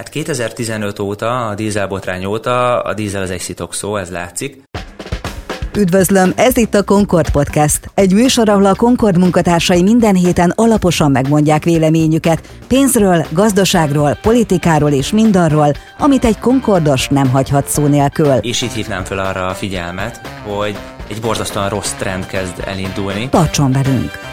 Hát 2015 óta, a dízelbotrány óta a dízel az egy szitok szó, ez látszik. Üdvözlöm, ez itt a Concord Podcast. Egy műsor, ahol a Concord munkatársai minden héten alaposan megmondják véleményüket pénzről, gazdaságról, politikáról és mindarról, amit egy Concordos nem hagyhat szó nélkül. És itt hívnám fel arra a figyelmet, hogy egy borzasztóan rossz trend kezd elindulni. Tartson velünk!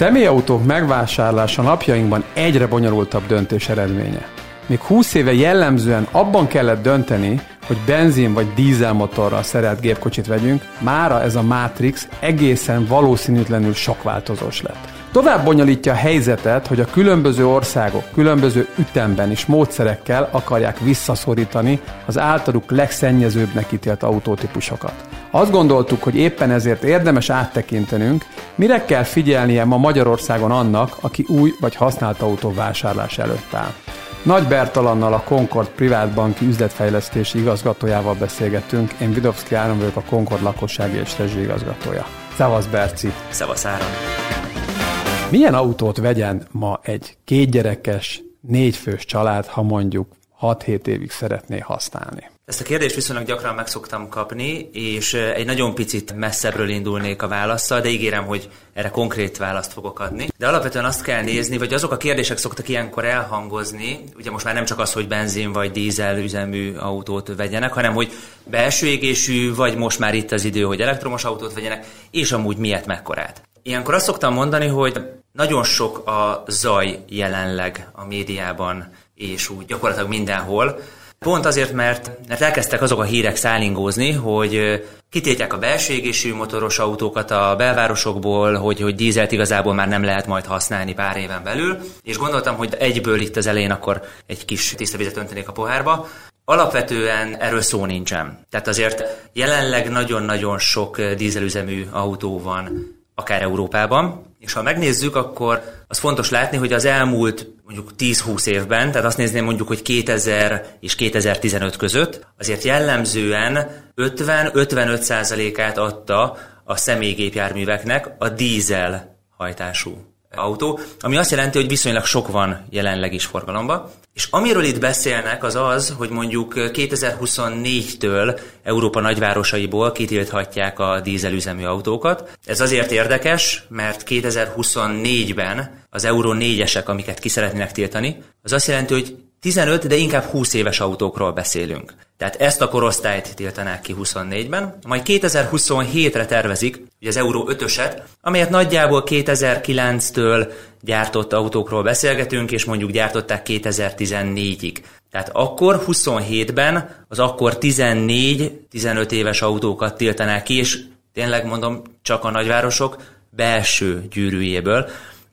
Személyautók megvásárlása napjainkban egyre bonyolultabb döntés eredménye. Még 20 éve jellemzően abban kellett dönteni, hogy benzin vagy dízelmotorral szerelt gépkocsit vegyünk, mára ez a Matrix egészen valószínűtlenül sokváltozós lett. Tovább bonyolítja a helyzetet, hogy a különböző országok különböző ütemben és módszerekkel akarják visszaszorítani az általuk legszennyezőbbnek ítélt autótípusokat. Azt gondoltuk, hogy éppen ezért érdemes áttekintenünk, mire kell figyelnie ma Magyarországon annak, aki új vagy használt autó vásárlás előtt áll. Nagy Bertalannal a Concord privátbanki üzletfejlesztési igazgatójával beszélgettünk. Én Vidovszki Áron vagyok a Concord lakossági és rezsi igazgatója. Szevasz Berci! Szevasz Áron! Milyen autót vegyen ma egy kétgyerekes, négyfős család, ha mondjuk 6-7 évig szeretné használni? Ezt a kérdést viszonylag gyakran meg szoktam kapni, és egy nagyon picit messzebbről indulnék a válaszsal, de ígérem, hogy erre konkrét választ fogok adni. De alapvetően azt kell nézni, vagy azok a kérdések szoktak ilyenkor elhangozni, ugye most már nem csak az, hogy benzin vagy dízel üzemű autót vegyenek, hanem hogy belső égésű, vagy most már itt az idő, hogy elektromos autót vegyenek, és amúgy miért mekkorát. Ilyenkor azt szoktam mondani, hogy nagyon sok a zaj jelenleg a médiában, és úgy gyakorlatilag mindenhol, Pont azért, mert, mert elkezdtek azok a hírek szállingózni, hogy kitétják a belső égésű motoros autókat a belvárosokból, hogy, hogy dízelt igazából már nem lehet majd használni pár éven belül, és gondoltam, hogy egyből itt az elején akkor egy kis tiszta vizet öntenék a pohárba. Alapvetően erről szó nincsen. Tehát azért jelenleg nagyon-nagyon sok dízelüzemű autó van akár Európában, és ha megnézzük, akkor az fontos látni, hogy az elmúlt mondjuk 10-20 évben, tehát azt nézném mondjuk, hogy 2000 és 2015 között, azért jellemzően 50-55%-át adta a személygépjárműveknek a dízel hajtású autó, ami azt jelenti, hogy viszonylag sok van jelenleg is forgalomba. És amiről itt beszélnek, az az, hogy mondjuk 2024-től Európa nagyvárosaiból kitilthatják a dízelüzemű autókat. Ez azért érdekes, mert 2024-ben az Euró 4-esek, amiket ki szeretnének tiltani, az azt jelenti, hogy 15, de inkább 20 éves autókról beszélünk. Tehát ezt a korosztályt tiltanák ki 24-ben, majd 2027-re tervezik, hogy az Euró 5-öset, amelyet nagyjából 2009-től gyártott autókról beszélgetünk, és mondjuk gyártották 2014-ig. Tehát akkor 27-ben az akkor 14-15 éves autókat tiltanák ki, és tényleg mondom, csak a nagyvárosok belső gyűrűjéből,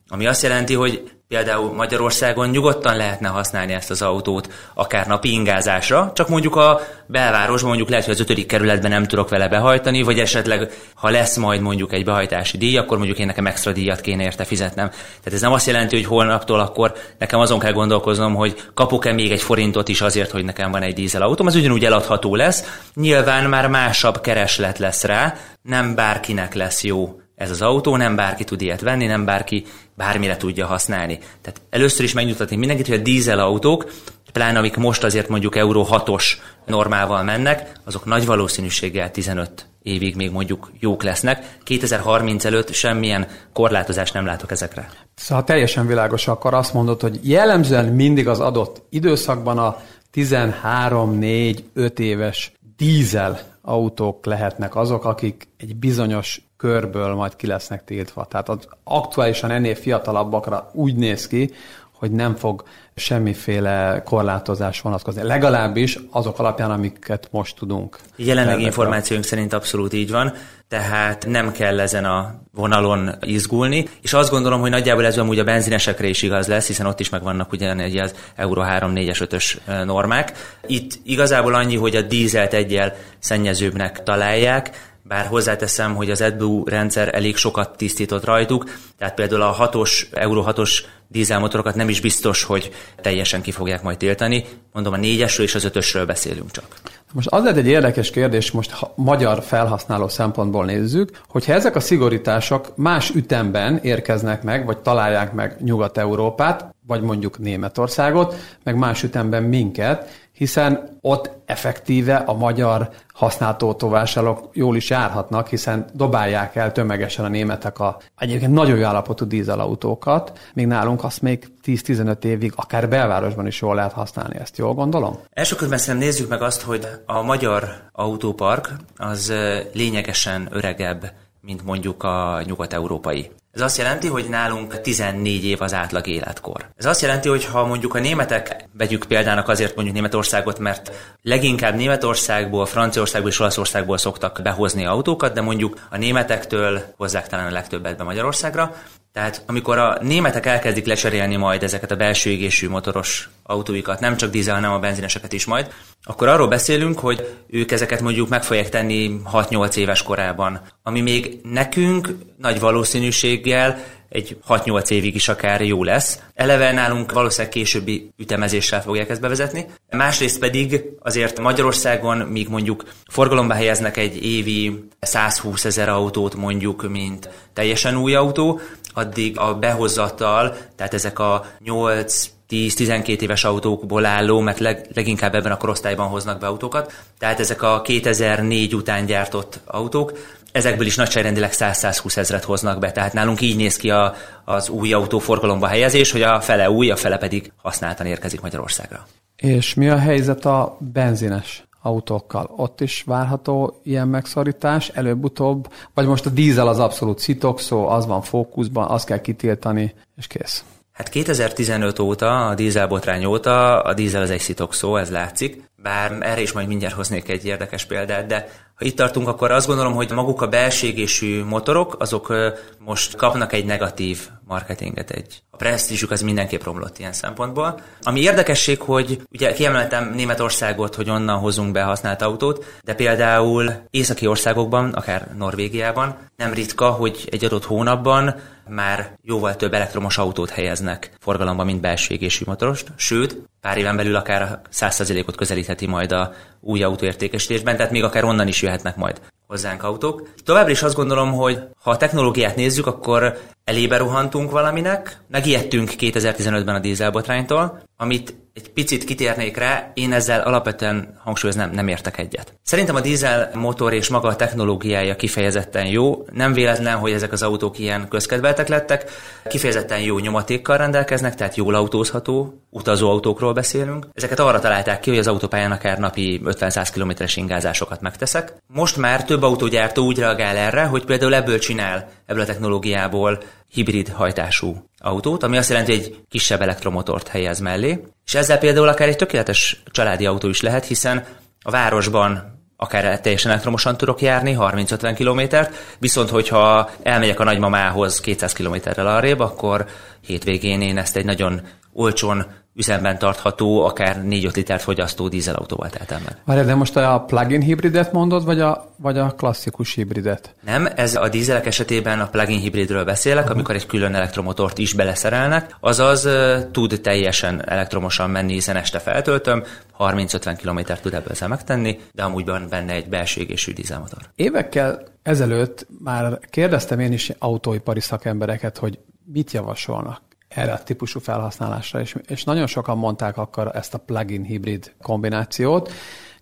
ami azt jelenti, hogy Például Magyarországon nyugodtan lehetne használni ezt az autót, akár napi ingázásra, csak mondjuk a belvárosban mondjuk lehet, hogy az ötödik kerületben nem tudok vele behajtani, vagy esetleg, ha lesz majd mondjuk egy behajtási díj, akkor mondjuk én nekem extra díjat kéne érte fizetnem. Tehát ez nem azt jelenti, hogy holnaptól akkor nekem azon kell gondolkoznom, hogy kapok-e még egy forintot is azért, hogy nekem van egy dízelautóm, az ugyanúgy eladható lesz. Nyilván már másabb kereslet lesz rá, nem bárkinek lesz jó ez az autó, nem bárki tud ilyet venni, nem bárki bármire tudja használni. Tehát először is megnyugtatni mindenkit, hogy a dízel autók, pláne amik most azért mondjuk Euró 6-os normával mennek, azok nagy valószínűséggel 15 évig még mondjuk jók lesznek. 2030 előtt semmilyen korlátozást nem látok ezekre. Szóval teljesen világos, akkor azt mondod, hogy jellemzően mindig az adott időszakban a 13-4-5 éves dízel autók lehetnek azok, akik egy bizonyos körből majd ki lesznek tiltva. Tehát az aktuálisan ennél fiatalabbakra úgy néz ki, hogy nem fog semmiféle korlátozás vonatkozni. Legalábbis azok alapján, amiket most tudunk. Jelenleg információink szerint abszolút így van, tehát nem kell ezen a vonalon izgulni, és azt gondolom, hogy nagyjából ez amúgy a benzinesekre is igaz lesz, hiszen ott is megvannak ugyanegy az Euro 3, 4-es, 5-ös normák. Itt igazából annyi, hogy a dízelt egyel szennyezőbbnek találják, bár hozzáteszem, hogy az EDBU rendszer elég sokat tisztított rajtuk, tehát például a 6-os, Euro 6-os dízelmotorokat nem is biztos, hogy teljesen ki fogják majd tiltani. Mondom, a négyesről és az ötösről beszélünk csak. Most az egy érdekes kérdés, most ha magyar felhasználó szempontból nézzük, hogyha ezek a szigorítások más ütemben érkeznek meg, vagy találják meg Nyugat-Európát, vagy mondjuk Németországot, meg más ütemben minket, hiszen ott effektíve a magyar használt autóvásárlók jól is járhatnak, hiszen dobálják el tömegesen a németek a egyébként nagyon jó állapotú dízelautókat, míg nálunk azt még 10-15 évig, akár belvárosban is jól lehet használni, ezt jól gondolom? Első körben szerintem nézzük meg azt, hogy a magyar autópark az lényegesen öregebb, mint mondjuk a nyugat-európai. Ez azt jelenti, hogy nálunk 14 év az átlag életkor. Ez azt jelenti, hogy ha mondjuk a németek, vegyük példának azért mondjuk Németországot, mert leginkább Németországból, Franciaországból és Olaszországból szoktak behozni autókat, de mondjuk a németektől hozzák talán a legtöbbet be Magyarországra, tehát amikor a németek elkezdik lecserélni majd ezeket a belső égésű motoros autóikat, nem csak dízel, hanem a benzineseket is majd, akkor arról beszélünk, hogy ők ezeket mondjuk meg fogják tenni 6-8 éves korában, ami még nekünk nagy valószínűséggel egy 6-8 évig is akár jó lesz. Eleve nálunk valószínűleg későbbi ütemezéssel fogják ezt bevezetni. Másrészt pedig azért Magyarországon, míg mondjuk forgalomba helyeznek egy évi 120 ezer autót mondjuk, mint teljesen új autó, addig a behozattal, tehát ezek a 8 10-12 éves autókból álló, mert leg, leginkább ebben a korosztályban hoznak be autókat. Tehát ezek a 2004 után gyártott autók, ezekből is nagyságrendileg 100-120 ezret hoznak be, tehát nálunk így néz ki a, az új autó forgalomba helyezés, hogy a fele új, a fele pedig használtan érkezik Magyarországra. És mi a helyzet a benzines autókkal? Ott is várható ilyen megszorítás előbb-utóbb, vagy most a dízel az abszolút szitokszó, az van fókuszban, azt kell kitiltani, és kész. Hát 2015 óta, a dízelbotrány óta a dízel az egy szitokszó, ez látszik. Bár erre is majd mindjárt hoznék egy érdekes példát, de ha itt tartunk, akkor azt gondolom, hogy maguk a belségésű motorok, azok most kapnak egy negatív marketinget, egy a presztízsük az mindenképp romlott ilyen szempontból. Ami érdekesség, hogy ugye kiemeltem Németországot, hogy onnan hozunk be használt autót, de például északi országokban, akár Norvégiában nem ritka, hogy egy adott hónapban már jóval több elektromos autót helyeznek forgalomba, mint belső égésű motorost, sőt, pár éven belül akár 100%-ot közelítheti majd a új autóértékesítésben, tehát még akár onnan is jöhetnek majd hozzánk autók. Továbbra is azt gondolom, hogy ha a technológiát nézzük, akkor elébe rohantunk valaminek, megijedtünk 2015-ben a dízelbotránytól, amit egy picit kitérnék rá, én ezzel alapvetően hangsúlyoznám, nem értek egyet. Szerintem a dízel motor és maga a technológiája kifejezetten jó. Nem véletlen, hogy ezek az autók ilyen közkedveltek lettek. Kifejezetten jó nyomatékkal rendelkeznek, tehát jól autózható, utazóautókról beszélünk. Ezeket arra találták ki, hogy az autópályán akár napi 50-100 km-es ingázásokat megteszek. Most már több autógyártó úgy reagál erre, hogy például ebből csinál, ebből a technológiából hibrid hajtású autót, ami azt jelenti, hogy egy kisebb elektromotort helyez mellé, és ezzel például akár egy tökéletes családi autó is lehet, hiszen a városban akár teljesen elektromosan tudok járni, 30-50 kilométert, viszont hogyha elmegyek a nagymamához 200 kilométerrel arrébb, akkor hétvégén én ezt egy nagyon olcsón üzemben tartható, akár 4-5 litert fogyasztó dízelautóval meg. Várj, de most a plug-in hibridet mondod, vagy a, vagy a klasszikus hibridet? Nem, ez a dízelek esetében a plug-in hibridről beszélek, uh-huh. amikor egy külön elektromotort is beleszerelnek, azaz uh, tud teljesen elektromosan menni, hiszen este feltöltöm, 30-50 km tud ebből megtenni, de amúgy van benne egy belső égésű dízelmotor. Évekkel ezelőtt már kérdeztem én is autóipari szakembereket, hogy mit javasolnak erre a típusú felhasználásra, és, és nagyon sokan mondták akkor ezt a plug-in hibrid kombinációt.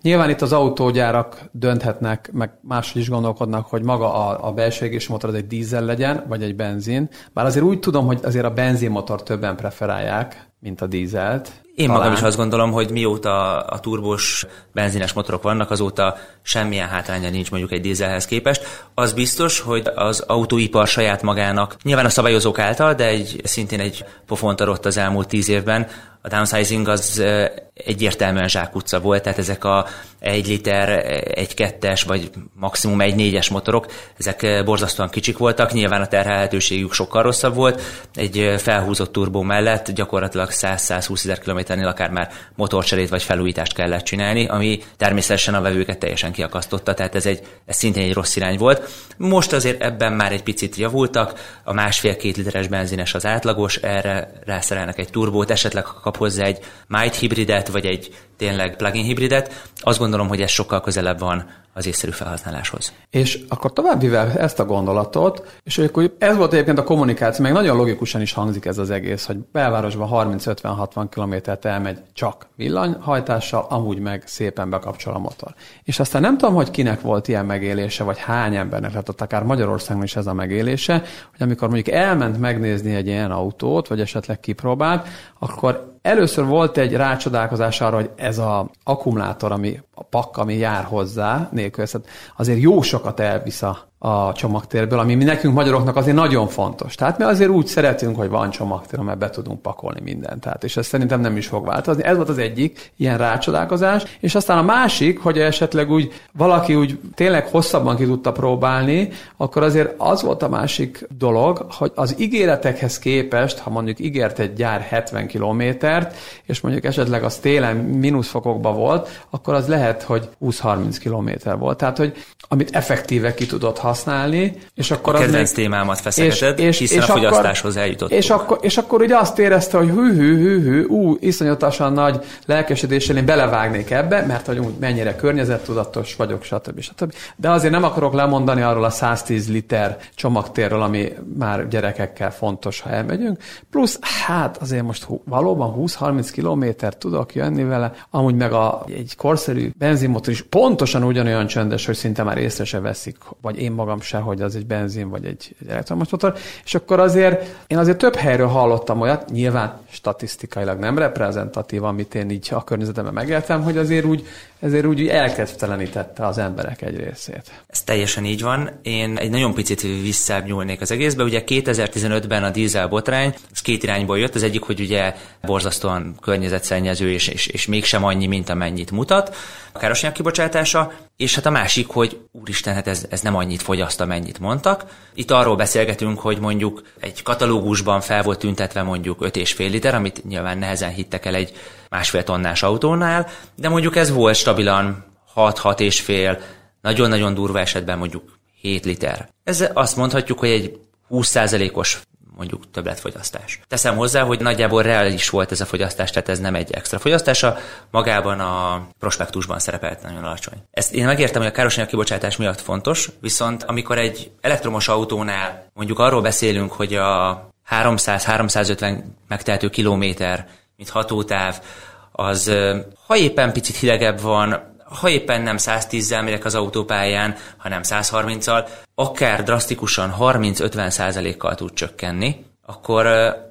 Nyilván itt az autógyárak dönthetnek, meg máshogy is gondolkodnak, hogy maga a, a belső motor az egy dízel legyen, vagy egy benzin. Bár azért úgy tudom, hogy azért a benzinmotor többen preferálják, mint a dízelt. Én Talán. magam is azt gondolom, hogy mióta a turbos benzines motorok vannak, azóta semmilyen hátránya nincs mondjuk egy dízelhez képest. Az biztos, hogy az autóipar saját magának, nyilván a szabályozók által, de egy, szintén egy pofont adott az elmúlt tíz évben, a downsizing az egyértelműen zsákutca volt, tehát ezek a egy liter, egy kettes, vagy maximum egy négyes motorok, ezek borzasztóan kicsik voltak, nyilván a terhelhetőségük sokkal rosszabb volt, egy felhúzott turbó mellett gyakorlatilag 100-120 ezer kilométernél akár már motorcserét vagy felújítást kellett csinálni, ami természetesen a vevőket teljesen kiakasztotta, tehát ez, egy, ez szintén egy rossz irány volt. Most azért ebben már egy picit javultak, a másfél-két literes benzines az átlagos, erre rászerelnek egy turbót, esetleg kap hozzá egy mild hibridet, vagy egy tényleg plugin hibridet, azt gondolom, hogy ez sokkal közelebb van az észszerű felhasználáshoz. És akkor tovább vivel ezt a gondolatot, és akkor ez volt egyébként a kommunikáció, meg nagyon logikusan is hangzik ez az egész, hogy belvárosban 30-50-60 kilométert elmegy csak villanyhajtással, amúgy meg szépen bekapcsol a motor. És aztán nem tudom, hogy kinek volt ilyen megélése, vagy hány embernek, tehát ott akár Magyarországon is ez a megélése, hogy amikor mondjuk elment megnézni egy ilyen autót, vagy esetleg kipróbált, akkor Először volt egy rácsodálkozás arra, hogy ez az akkumulátor, ami a pak, ami jár hozzá, nélkül, azért jó sokat elvisz a a csomagtérből, ami mi nekünk magyaroknak azért nagyon fontos. Tehát mi azért úgy szeretünk, hogy van csomagtér, mert be tudunk pakolni mindent. Tehát, és ez szerintem nem is fog változni. Ez volt az egyik ilyen rácsodálkozás. És aztán a másik, hogy esetleg úgy valaki úgy tényleg hosszabban ki tudta próbálni, akkor azért az volt a másik dolog, hogy az ígéretekhez képest, ha mondjuk ígért egy gyár 70 kilométert, és mondjuk esetleg az télen mínuszfokokban volt, akkor az lehet, hogy 20-30 kilométer volt. Tehát, hogy amit effektíve ki tudott használni, és akkor a kedvenc még... témámat feszegeted, és, és, hiszen és a fogyasztáshoz eljutott. És akkor, és akkor ugye azt érezte, hogy hű, hű, hű, hű, ú, iszonyatosan nagy lelkesedéssel én belevágnék ebbe, mert hogy mennyire környezettudatos vagyok, stb. stb. De azért nem akarok lemondani arról a 110 liter csomagtérről, ami már gyerekekkel fontos, ha elmegyünk. Plusz, hát azért most valóban 20-30 kilométer tudok jönni vele, amúgy meg a, egy korszerű benzinmotor is pontosan ugyanolyan csöndes, hogy szinte már észre se veszik, vagy én magam se, hogy az egy benzin vagy egy, egy elektromos motor, és akkor azért én azért több helyről hallottam olyat, nyilván statisztikailag nem reprezentatív, amit én így a környezetemben megéltem, hogy azért úgy, ezért úgy elkezdtelenítette az emberek egy részét. Ez teljesen így van. Én egy nagyon picit visszább nyúlnék az egészbe. Ugye 2015-ben a dízel botrány, az két irányból jött. Az egyik, hogy ugye borzasztóan környezetszennyező, és, és, és mégsem annyi, mint amennyit mutat a károsanyag kibocsátása, és hát a másik, hogy úristen, hát ez, ez nem annyit fogyaszt, amennyit mondtak. Itt arról beszélgetünk, hogy mondjuk egy katalógusban fel volt tüntetve mondjuk 5,5 liter, amit nyilván nehezen hittek el egy másfél tonnás autónál, de mondjuk ez volt stabilan 6-6 és fél, nagyon-nagyon durva esetben mondjuk 7 liter. Ez azt mondhatjuk, hogy egy 20%-os mondjuk többletfogyasztás. Teszem hozzá, hogy nagyjából reális volt ez a fogyasztás, tehát ez nem egy extra fogyasztása, magában a prospektusban szerepelt nagyon alacsony. Ezt én megértem, hogy a károsanyag kibocsátás miatt fontos, viszont amikor egy elektromos autónál mondjuk arról beszélünk, hogy a 300-350 megtehető kilométer, mint hatótáv, az ha éppen picit hidegebb van, ha éppen nem 110-zel megyek az autópályán, hanem 130-al, akár drasztikusan 30-50 százalékkal tud csökkenni, akkor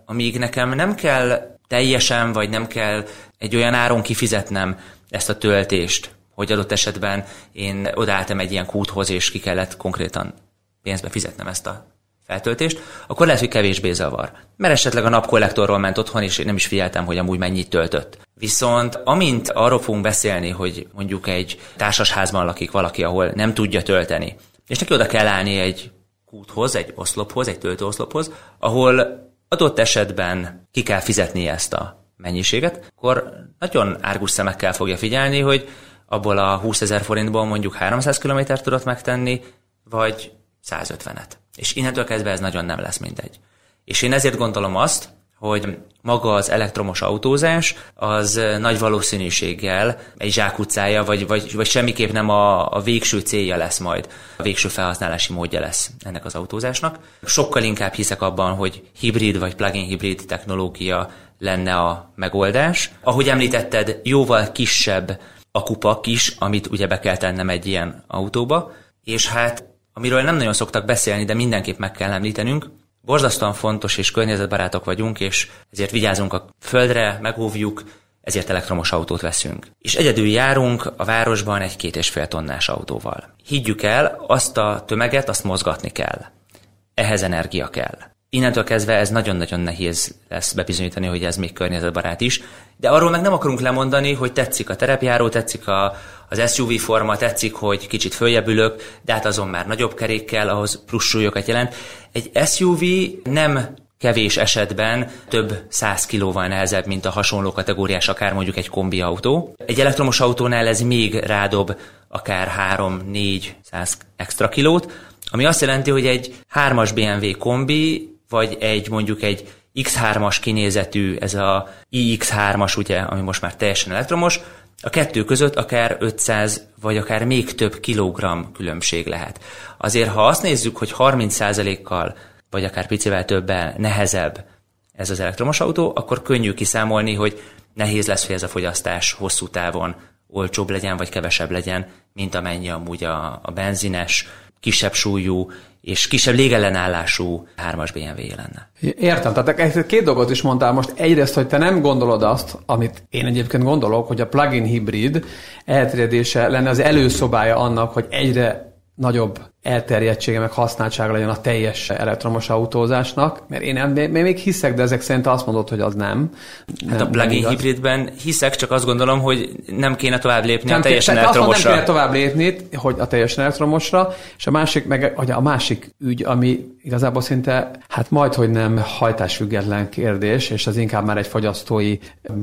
amíg nekem nem kell teljesen, vagy nem kell egy olyan áron kifizetnem ezt a töltést, hogy adott esetben én odaálltam egy ilyen kúthoz, és ki kellett konkrétan pénzbe fizetnem ezt a feltöltést, akkor lehet, hogy kevésbé zavar. Mert esetleg a napkollektorról ment otthon, és nem is figyeltem, hogy amúgy mennyit töltött. Viszont amint arról fogunk beszélni, hogy mondjuk egy társasházban lakik valaki, ahol nem tudja tölteni, és neki oda kell állni egy kúthoz, egy oszlophoz, egy töltőoszlophoz, ahol adott esetben ki kell fizetni ezt a mennyiséget, akkor nagyon árgus szemekkel fogja figyelni, hogy abból a 20 ezer forintból mondjuk 300 kilométert tudott megtenni, vagy 150-et. És innentől kezdve ez nagyon nem lesz mindegy. És én ezért gondolom azt, hogy maga az elektromos autózás az nagy valószínűséggel egy zsákutcája, vagy, vagy, vagy semmiképp nem a, a végső célja lesz majd, a végső felhasználási módja lesz ennek az autózásnak. Sokkal inkább hiszek abban, hogy hibrid vagy plug-in hibrid technológia lenne a megoldás. Ahogy említetted, jóval kisebb a kupak is, amit ugye be kell tennem egy ilyen autóba, és hát amiről nem nagyon szoktak beszélni, de mindenképp meg kell említenünk, borzasztóan fontos és környezetbarátok vagyunk, és ezért vigyázunk a földre, megóvjuk, ezért elektromos autót veszünk. És egyedül járunk a városban egy két és fél tonnás autóval. Higgyük el, azt a tömeget, azt mozgatni kell. Ehhez energia kell. Innentől kezdve ez nagyon-nagyon nehéz lesz bebizonyítani, hogy ez még környezetbarát is. De arról meg nem akarunk lemondani, hogy tetszik a terepjáró, tetszik a, az SUV forma, tetszik, hogy kicsit följebb ülök, de hát azon már nagyobb kerékkel, ahhoz plusz súlyokat jelent. Egy SUV nem kevés esetben több száz kilóval nehezebb, mint a hasonló kategóriás, akár mondjuk egy kombi autó. Egy elektromos autónál ez még rádob akár 3-4 száz extra kilót, ami azt jelenti, hogy egy 3-as BMW kombi, vagy egy mondjuk egy X3-as kinézetű, ez a iX3-as, ugye, ami most már teljesen elektromos, a kettő között akár 500 vagy akár még több kilogramm különbség lehet. Azért, ha azt nézzük, hogy 30%-kal vagy akár picivel többel nehezebb ez az elektromos autó, akkor könnyű kiszámolni, hogy nehéz lesz, hogy ez a fogyasztás hosszú távon olcsóbb legyen, vagy kevesebb legyen, mint amennyi amúgy a, a benzines, kisebb súlyú és kisebb légellenállású 3-as BMW lenne. Értem, tehát két dolgot is mondtál most. Egyrészt, hogy te nem gondolod azt, amit én egyébként gondolok, hogy a plug-in hibrid elterjedése lenne az előszobája annak, hogy egyre nagyobb elterjedtsége, meg használtsága legyen a teljes elektromos autózásnak, mert én, én még hiszek, de ezek szerint azt mondod, hogy az nem. Hát nem, a plug-in hibridben hiszek, csak azt gondolom, hogy nem kéne tovább lépni nem a teljesen elektromosra. Nem kéne tovább lépni, hogy a teljesen elektromosra, és a másik, meg hogy a másik ügy, ami igazából szinte, hát majd, hogy nem hajtásfüggetlen kérdés, és az inkább már egy fogyasztói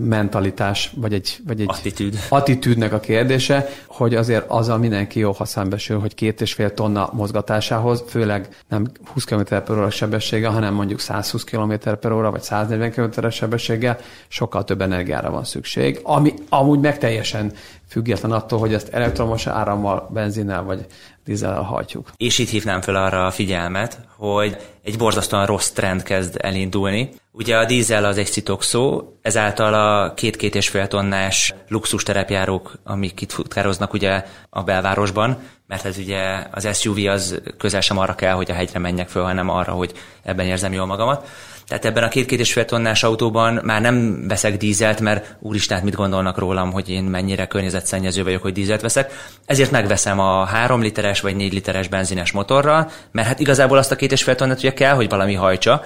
mentalitás, vagy egy, vagy egy Attitűd. attitűdnek a kérdése, hogy azért azzal mindenki jó, ha szembesül, hogy két és fél tonna mozgatásához, főleg nem 20 km per óra sebessége, hanem mondjuk 120 km per óra, vagy 140 km sebességgel sokkal több energiára van szükség, ami amúgy meg teljesen független attól, hogy ezt elektromos árammal, benzinnel vagy dízellel hajtjuk. És itt hívnám fel arra a figyelmet, hogy egy borzasztóan rossz trend kezd elindulni. Ugye a dízel az egy szitokszó, ezáltal a két-két és fél tonnás luxus terepjárók, amik itt futkároznak ugye a belvárosban, mert ez ugye az SUV az közel sem arra kell, hogy a hegyre menjek föl, hanem arra, hogy ebben érzem jól magamat. Tehát ebben a két-két és fél tonnás autóban már nem veszek dízelt, mert úristen, hát mit gondolnak rólam, hogy én mennyire környezetszennyező vagyok, hogy dízelt veszek. Ezért megveszem a három literes vagy négy literes benzines motorral, mert hát igazából azt a két és fél tonnát ugye kell, hogy valami hajtsa,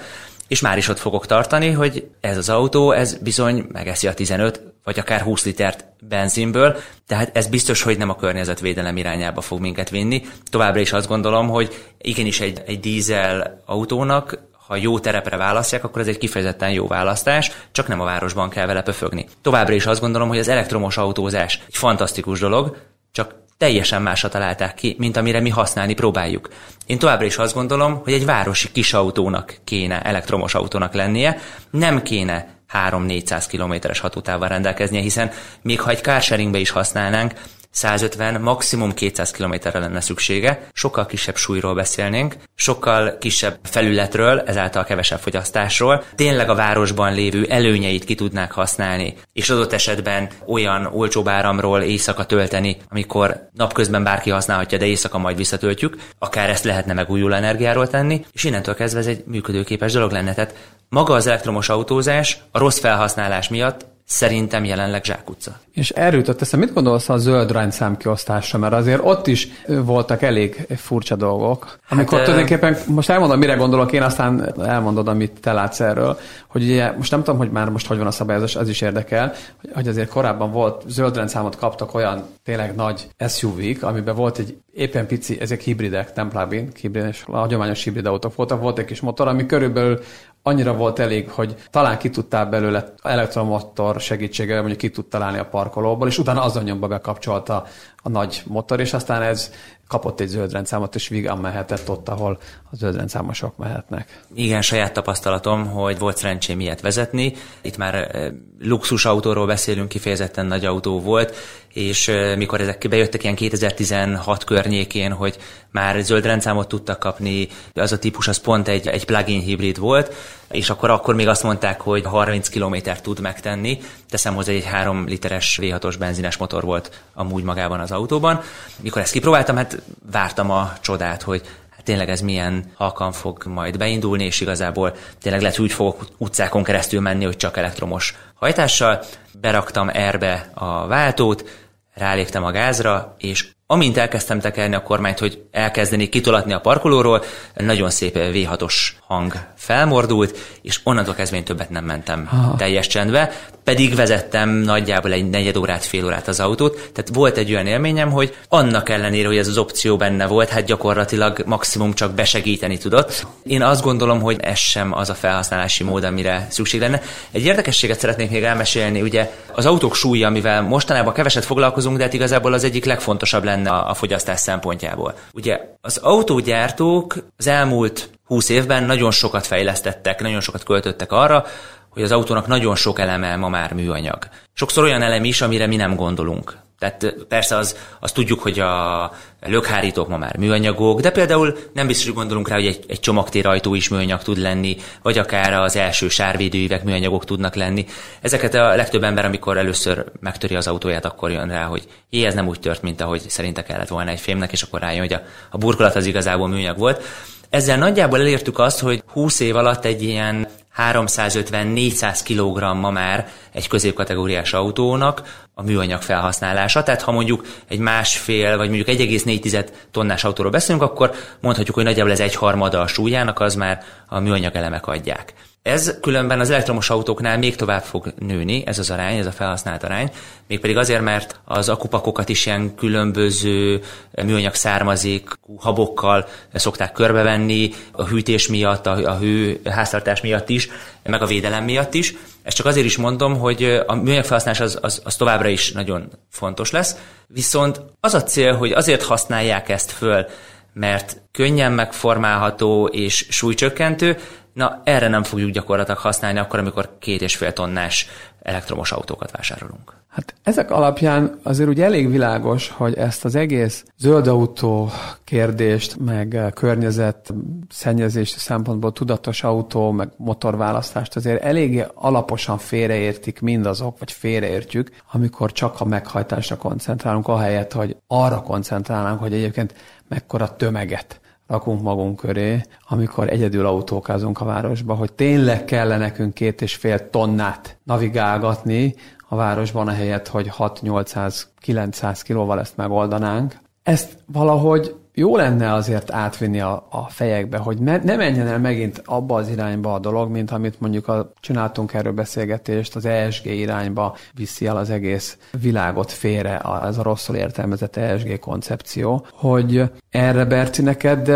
és már is ott fogok tartani, hogy ez az autó, ez bizony megeszi a 15 vagy akár 20 litert benzinből, tehát ez biztos, hogy nem a környezetvédelem irányába fog minket vinni. Továbbra is azt gondolom, hogy igenis egy, egy dízel autónak ha jó terepre választják, akkor ez egy kifejezetten jó választás, csak nem a városban kell vele pöfögni. Továbbra is azt gondolom, hogy az elektromos autózás egy fantasztikus dolog, csak teljesen másra találták ki, mint amire mi használni próbáljuk. Én továbbra is azt gondolom, hogy egy városi kis autónak kéne elektromos autónak lennie, nem kéne 3-400 kilométeres hatótávval rendelkeznie, hiszen még ha egy carsharingbe is használnánk, 150, maximum 200 kilométerre lenne szüksége, sokkal kisebb súlyról beszélnénk, sokkal kisebb felületről, ezáltal kevesebb fogyasztásról, tényleg a városban lévő előnyeit ki tudnák használni, és adott esetben olyan olcsóbb áramról éjszaka tölteni, amikor napközben bárki használhatja, de éjszaka majd visszatöltjük, akár ezt lehetne megújuló energiáról tenni, és innentől kezdve ez egy működőképes dolog lenne. Tehát maga az elektromos autózás a rossz felhasználás miatt szerintem jelenleg zsákutca. És erről jutott eszem, mit gondolsz a zöld rányszám kiosztásra? Mert azért ott is voltak elég furcsa dolgok. Amikor hát, tulajdonképpen, most elmondom, mire gondolok én, aztán elmondod, amit te látsz erről, hogy ugye, most nem tudom, hogy már most hogy van a szabályozás, az is érdekel, hogy azért korábban volt, zöld rendszámot kaptak olyan tényleg nagy SUV-k, amiben volt egy éppen pici, ezek hibridek, nem plug-in, hibrid, hagyományos hibrid autók voltak, volt egy kis motor, ami körülbelül annyira volt elég, hogy talán ki tudtál belőle elektromotor segítségével mondjuk ki tud találni a parkolóból, és utána azon nyomba bekapcsolta a nagy motor, és aztán ez kapott egy zöld rendszámot, és vígan mehetett ott, ahol a zöld rendszámosok mehetnek. Igen, saját tapasztalatom, hogy volt szerencsém ilyet vezetni. Itt már luxus autóról beszélünk, kifejezetten nagy autó volt, és mikor ezek bejöttek ilyen 2016 környékén, hogy már zöld rendszámot tudtak kapni, az a típus az pont egy, egy plug-in hibrid volt, és akkor akkor még azt mondták, hogy 30 km tud megtenni. Teszem hozzá, egy 3 literes V6-os benzines motor volt amúgy magában az autóban. Mikor ezt kipróbáltam, hát vártam a csodát, hogy hát tényleg ez milyen halkan fog majd beindulni, és igazából tényleg lehet, hogy úgy fogok utcákon keresztül menni, hogy csak elektromos hajtással. Beraktam erbe a váltót, ráléptem a gázra, és amint elkezdtem tekerni a kormányt, hogy elkezdeni kitolatni a parkolóról, nagyon szép V6-os hang felmordult, és onnantól kezdve én többet nem mentem Aha. teljes csendbe, pedig vezettem nagyjából egy negyed órát, fél órát az autót, tehát volt egy olyan élményem, hogy annak ellenére, hogy ez az opció benne volt, hát gyakorlatilag maximum csak besegíteni tudott. Én azt gondolom, hogy ez sem az a felhasználási mód, amire szükség lenne. Egy érdekességet szeretnék még elmesélni, ugye az autók súlya, amivel mostanában keveset foglalkozunk, de hát igazából az egyik legfontosabb lenne a fogyasztás szempontjából. Ugye az autógyártók az elmúlt 20 évben nagyon sokat fejlesztettek, nagyon sokat költöttek arra, hogy az autónak nagyon sok eleme ma már műanyag. Sokszor olyan elem is, amire mi nem gondolunk. Tehát persze az, az tudjuk, hogy a lökhárítók ma már műanyagok, de például nem biztos, hogy gondolunk rá, hogy egy, egy csomagtérajtó is műanyag tud lenni, vagy akár az első sárvédőívek műanyagok tudnak lenni. Ezeket a legtöbb ember, amikor először megtöri az autóját, akkor jön rá, hogy jé, ez nem úgy tört, mint ahogy szerinte kellett volna egy fémnek, és akkor rájön, hogy a, a burkolat az igazából műanyag volt. Ezzel nagyjából elértük azt, hogy 20 év alatt egy ilyen 350-400 kg ma már egy középkategóriás autónak a műanyag felhasználása. Tehát ha mondjuk egy másfél, vagy mondjuk 1,4 tonnás autóról beszélünk, akkor mondhatjuk, hogy nagyjából ez egy harmada a súlyának, az már a műanyag elemek adják. Ez különben az elektromos autóknál még tovább fog nőni, ez az arány, ez a felhasznált arány, mégpedig azért, mert az akupakokat is ilyen különböző műanyag származék habokkal szokták körbevenni, a hűtés miatt, a hő háztartás miatt is, meg a védelem miatt is. Ezt csak azért is mondom, hogy a műanyag felhasználás az, az, az továbbra is nagyon fontos lesz, viszont az a cél, hogy azért használják ezt föl, mert könnyen megformálható és súlycsökkentő, Na, erre nem fogjuk gyakorlatilag használni akkor, amikor két és fél tonnás elektromos autókat vásárolunk. Hát ezek alapján azért úgy elég világos, hogy ezt az egész zöld autó kérdést, meg környezet szennyezés szempontból tudatos autó, meg motorválasztást azért eléggé alaposan félreértik mindazok, vagy félreértjük, amikor csak a meghajtásra koncentrálunk, ahelyett, hogy arra koncentrálnánk, hogy egyébként mekkora tömeget rakunk magunk köré, amikor egyedül autókázunk a városba, hogy tényleg kell nekünk két és fél tonnát navigálgatni a városban, ahelyett, hogy 6-800-900 kilóval ezt megoldanánk. Ezt valahogy jó lenne azért átvinni a, a fejekbe, hogy ne, ne menjen el megint abba az irányba a dolog, mint amit mondjuk a, csináltunk erről beszélgetést, az ESG irányba viszi el az egész világot félre, ez a rosszul értelmezett ESG koncepció, hogy erre Berci neked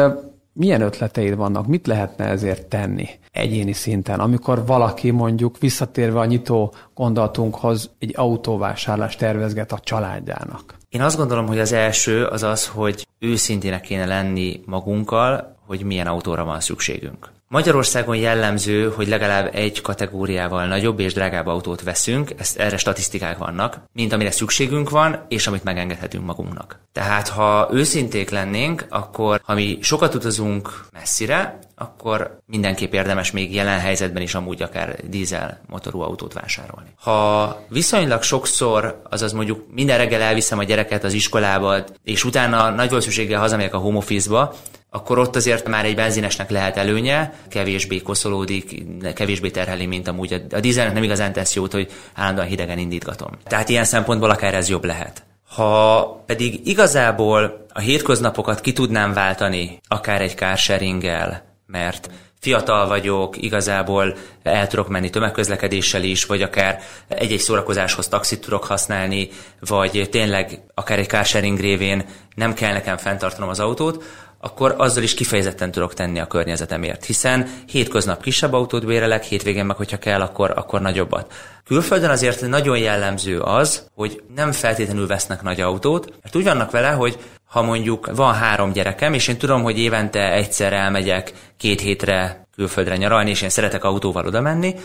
milyen ötleteid vannak, mit lehetne ezért tenni egyéni szinten, amikor valaki mondjuk visszatérve a nyitó gondolatunkhoz egy autóvásárlást tervezget a családjának? Én azt gondolom, hogy az első az az, hogy őszintének kéne lenni magunkkal, hogy milyen autóra van szükségünk. Magyarországon jellemző, hogy legalább egy kategóriával nagyobb és drágább autót veszünk, ezt erre statisztikák vannak, mint amire szükségünk van, és amit megengedhetünk magunknak. Tehát ha őszinték lennénk, akkor ha mi sokat utazunk messzire, akkor mindenképp érdemes még jelen helyzetben is amúgy akár dízel motorú autót vásárolni. Ha viszonylag sokszor, azaz mondjuk minden reggel elviszem a gyereket az iskolába, és utána nagy valószínűséggel hazamegyek a home office-ba, akkor ott azért már egy benzinesnek lehet előnye, kevésbé koszolódik, kevésbé terheli, mint amúgy a, dízelnek nem igazán tesz jót, hogy állandóan hidegen indítgatom. Tehát ilyen szempontból akár ez jobb lehet. Ha pedig igazából a hétköznapokat ki tudnám váltani, akár egy carsharinggel, mert fiatal vagyok, igazából el tudok menni tömegközlekedéssel is, vagy akár egy-egy szórakozáshoz taxit tudok használni, vagy tényleg akár egy carsharing révén nem kell nekem fenntartanom az autót, akkor azzal is kifejezetten tudok tenni a környezetemért, hiszen hétköznap kisebb autót bérelek, hétvégén meg, hogyha kell, akkor, akkor nagyobbat. Külföldön azért nagyon jellemző az, hogy nem feltétlenül vesznek nagy autót, mert úgy vannak vele, hogy ha mondjuk van három gyerekem, és én tudom, hogy évente egyszer elmegyek két hétre külföldre nyaralni, és én szeretek autóval oda menni,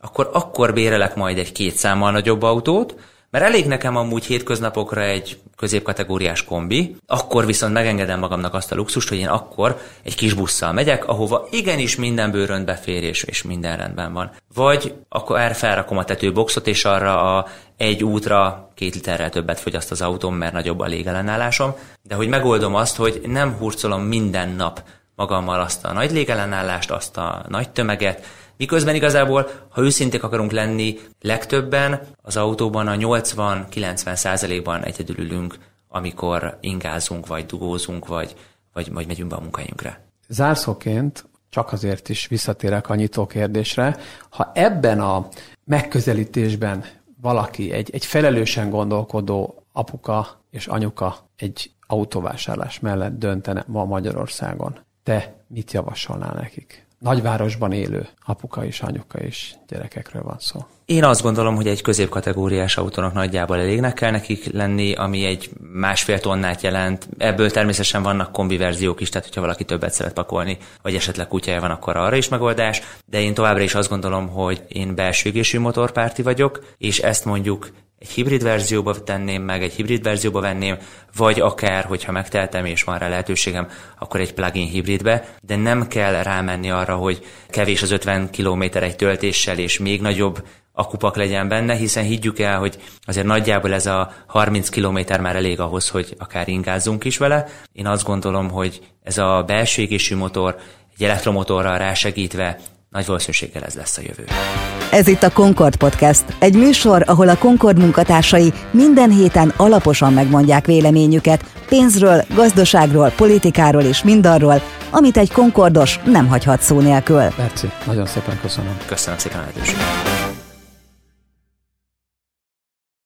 akkor akkor bérelek majd egy két számmal nagyobb autót, mert elég nekem amúgy hétköznapokra egy középkategóriás kombi, akkor viszont megengedem magamnak azt a luxust, hogy én akkor egy kis busszal megyek, ahova igenis minden bőrönt befér és, és minden rendben van. Vagy akkor erre felrakom a tetőboxot, és arra a egy útra két literrel többet fogyaszt az autóm, mert nagyobb a légellenállásom, de hogy megoldom azt, hogy nem hurcolom minden nap magammal azt a nagy légellenállást, azt a nagy tömeget, Miközben igazából, ha őszinték akarunk lenni, legtöbben az autóban a 80-90 százalékban egyedül ülünk amikor ingázunk, vagy dugózunk, vagy, vagy, vagy megyünk be a munkahelyünkre. Zárszóként csak azért is visszatérek a nyitó kérdésre. Ha ebben a megközelítésben valaki, egy, egy felelősen gondolkodó apuka és anyuka egy autóvásárlás mellett döntene ma Magyarországon, te mit javasolnál nekik? Nagyvárosban élő apuka és anyuka és gyerekekről van szó. Én azt gondolom, hogy egy középkategóriás autónak nagyjából elégnek kell nekik lenni, ami egy másfél tonnát jelent. Ebből természetesen vannak kombi verziók is, tehát hogyha valaki többet szeret pakolni, vagy esetleg kutyája van, akkor arra is megoldás. De én továbbra is azt gondolom, hogy én belső égésű motorpárti vagyok, és ezt mondjuk egy hibrid verzióba tenném meg, egy hibrid verzióba venném, vagy akár, hogyha megteltem és van rá lehetőségem, akkor egy plug-in hibridbe, de nem kell rámenni arra, hogy kevés az 50 km egy töltéssel, és még nagyobb akupak legyen benne, hiszen higgyük el, hogy azért nagyjából ez a 30 km már elég ahhoz, hogy akár ingázzunk is vele. Én azt gondolom, hogy ez a belső égésű motor egy elektromotorral rásegítve nagy valószínűséggel ez lesz a jövő. Ez itt a Concord Podcast, egy műsor, ahol a Concord munkatársai minden héten alaposan megmondják véleményüket pénzről, gazdaságról, politikáról és mindarról, amit egy Concordos nem hagyhat szó nélkül. Berci, nagyon szépen köszönöm. Köszönöm szépen a lehetőséget.